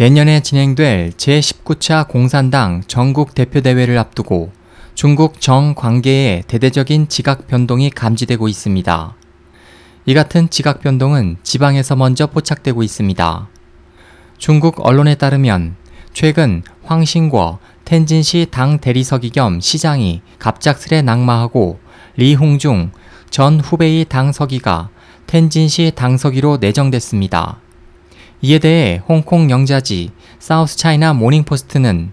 내년에 진행될 제19차 공산당 전국 대표대회를 앞두고 중국 정 관계에 대대적인 지각 변동이 감지되고 있습니다. 이 같은 지각 변동은 지방에서 먼저 포착되고 있습니다. 중국 언론에 따르면 최근 황신궈 텐진시 당 대리서기 겸 시장이 갑작스레 낙마하고 리홍중 전 후베이 당 서기가 텐진시 당서기로 내정됐습니다. 이에 대해 홍콩 영자지 사우스 차이나 모닝포스트는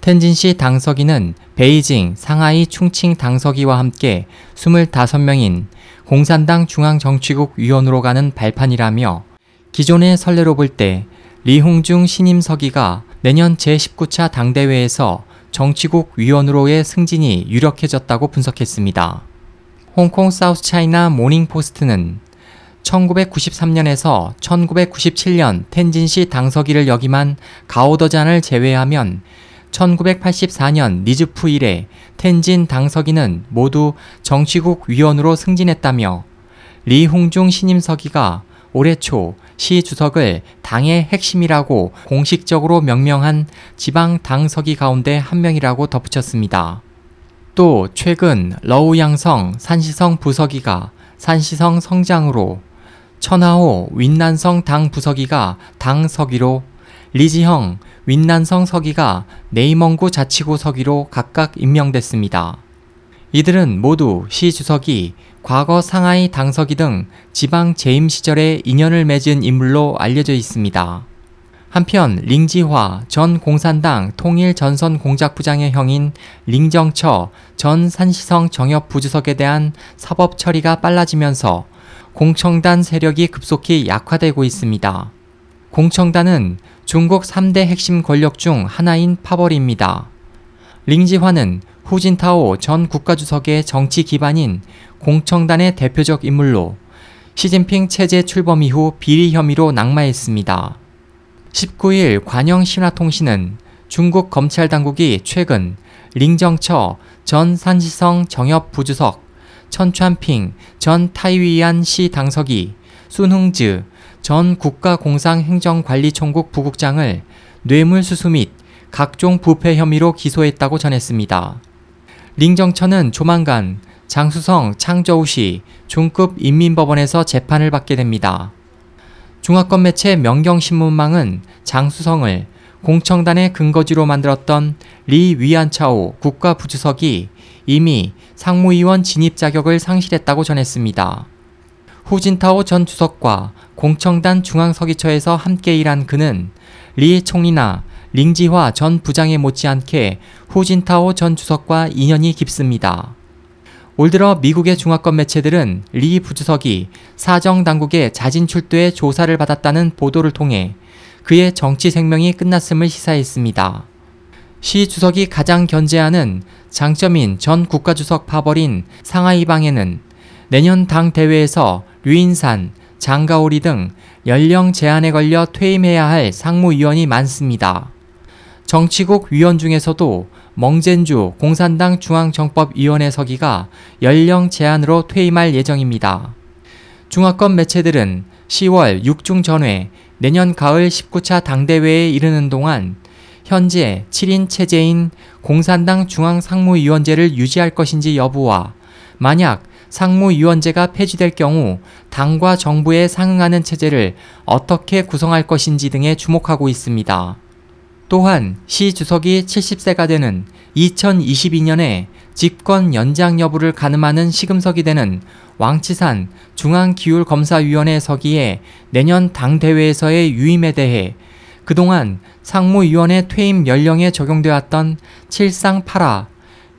텐진시 당서기는 베이징, 상하이, 충칭 당서기와 함께 25명인 공산당 중앙정치국 위원으로 가는 발판이라며 기존의 선례로 볼 때 리홍중 신임 서기가 내년 제19차 당대회에서 정치국 위원으로의 승진이 유력해졌다고 분석했습니다. 홍콩 사우스 차이나 모닝포스트는 1993년에서 1997년 텐진시 당서기를 역임한 가오더잔을 제외하면 1984년 니즈푸 이래 텐진 당서기는 모두 정치국 위원으로 승진했다며 리홍중 신임 서기가 올해 초 시 주석을 당의 핵심이라고 공식적으로 명명한 지방 당서기 가운데 한 명이라고 덧붙였습니다. 또 최근 러우양성 산시성 부서기가 산시성 성장으로 천하호 윈난성 당 부서기가 당 서기로 리지형 윈난성 서기가 네이멍구 자치구 서기로 각각 임명됐습니다. 이들은 모두 시 주석이 과거 상하이 당서기 등 지방 재임 시절에 인연을 맺은 인물로 알려져 있습니다. 한편 링지화 전 공산당 통일 전선 공작부장의 형인 링정처 전 산시성 정협 부주석에 대한 사법 처리가 빨라지면서 공청단 세력이 급속히 약화되고 있습니다. 공청단은 중국 3대 핵심 권력 중 하나인 파벌입니다. 링지화는 후진타오 전 국가주석의 정치 기반인 공청단의 대표적 인물로 시진핑 체제 출범 이후 비리 혐의로 낙마했습니다. 19일 관영 신화통신은 중국 검찰 당국이 최근 링정처 전 산시성 정협 부주석 천찬핑 전 타이위안 시 당서기, 순흥즈 전 국가공상행정관리총국 부국장을 뇌물수수 및 각종 부패 혐의로 기소했다고 전했습니다. 링정천은 조만간 장수성 창저우시 중급 인민법원에서 재판을 받게 됩니다. 중화권 매체 명경신문망은 장수성을 공청단의 근거지로 만들었던 리 위안차오 국가부주석이 이미 상무위원 진입 자격을 상실했다고 전했습니다. 후진타오 전 주석과 공청단 중앙서기처에서 함께 일한 그는 리 총리나 링지화 전 부장에 못지않게 후진타오 전 주석과 인연이 깊습니다. 올 들어 미국의 중화권 매체들은 리 부주석이 사정 당국의 자진 출두에 조사를 받았다는 보도를 통해 그의 정치 생명이 끝났음을 시사했습니다. 시 주석이 가장 견제하는 장점인 전 국가주석 파벌인 상하이방에는 내년 당 대회에서 류인산, 장가오리 등 연령 제한에 걸려 퇴임해야 할 상무위원이 많습니다. 정치국 위원 중에서도 멍젠주 공산당 중앙정법위원회 서기가 연령 제한으로 퇴임할 예정입니다. 중화권 매체들은 10월 6중 전회 내년 가을 19차 당대회에 이르는 동안 현재 7인 체제인 공산당 중앙상무위원제를 유지할 것인지 여부와 만약 상무위원제가 폐지될 경우 당과 정부에 상응하는 체제를 어떻게 구성할 것인지 등에 주목하고 있습니다. 또한 시 주석이 70세가 되는 2022년에 집권 연장 여부를 가늠하는 시금석이 되는 왕치산 중앙기율검사위원회 서기에 내년 당대회에서의 유임에 대해 그동안 상무위원회 퇴임 연령에 적용되었던 7상 8하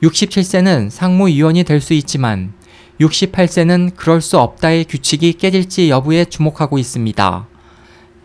67세는 상무위원이 될 수 있지만 68세는 그럴 수 없다의 규칙이 깨질지 여부에 주목하고 있습니다.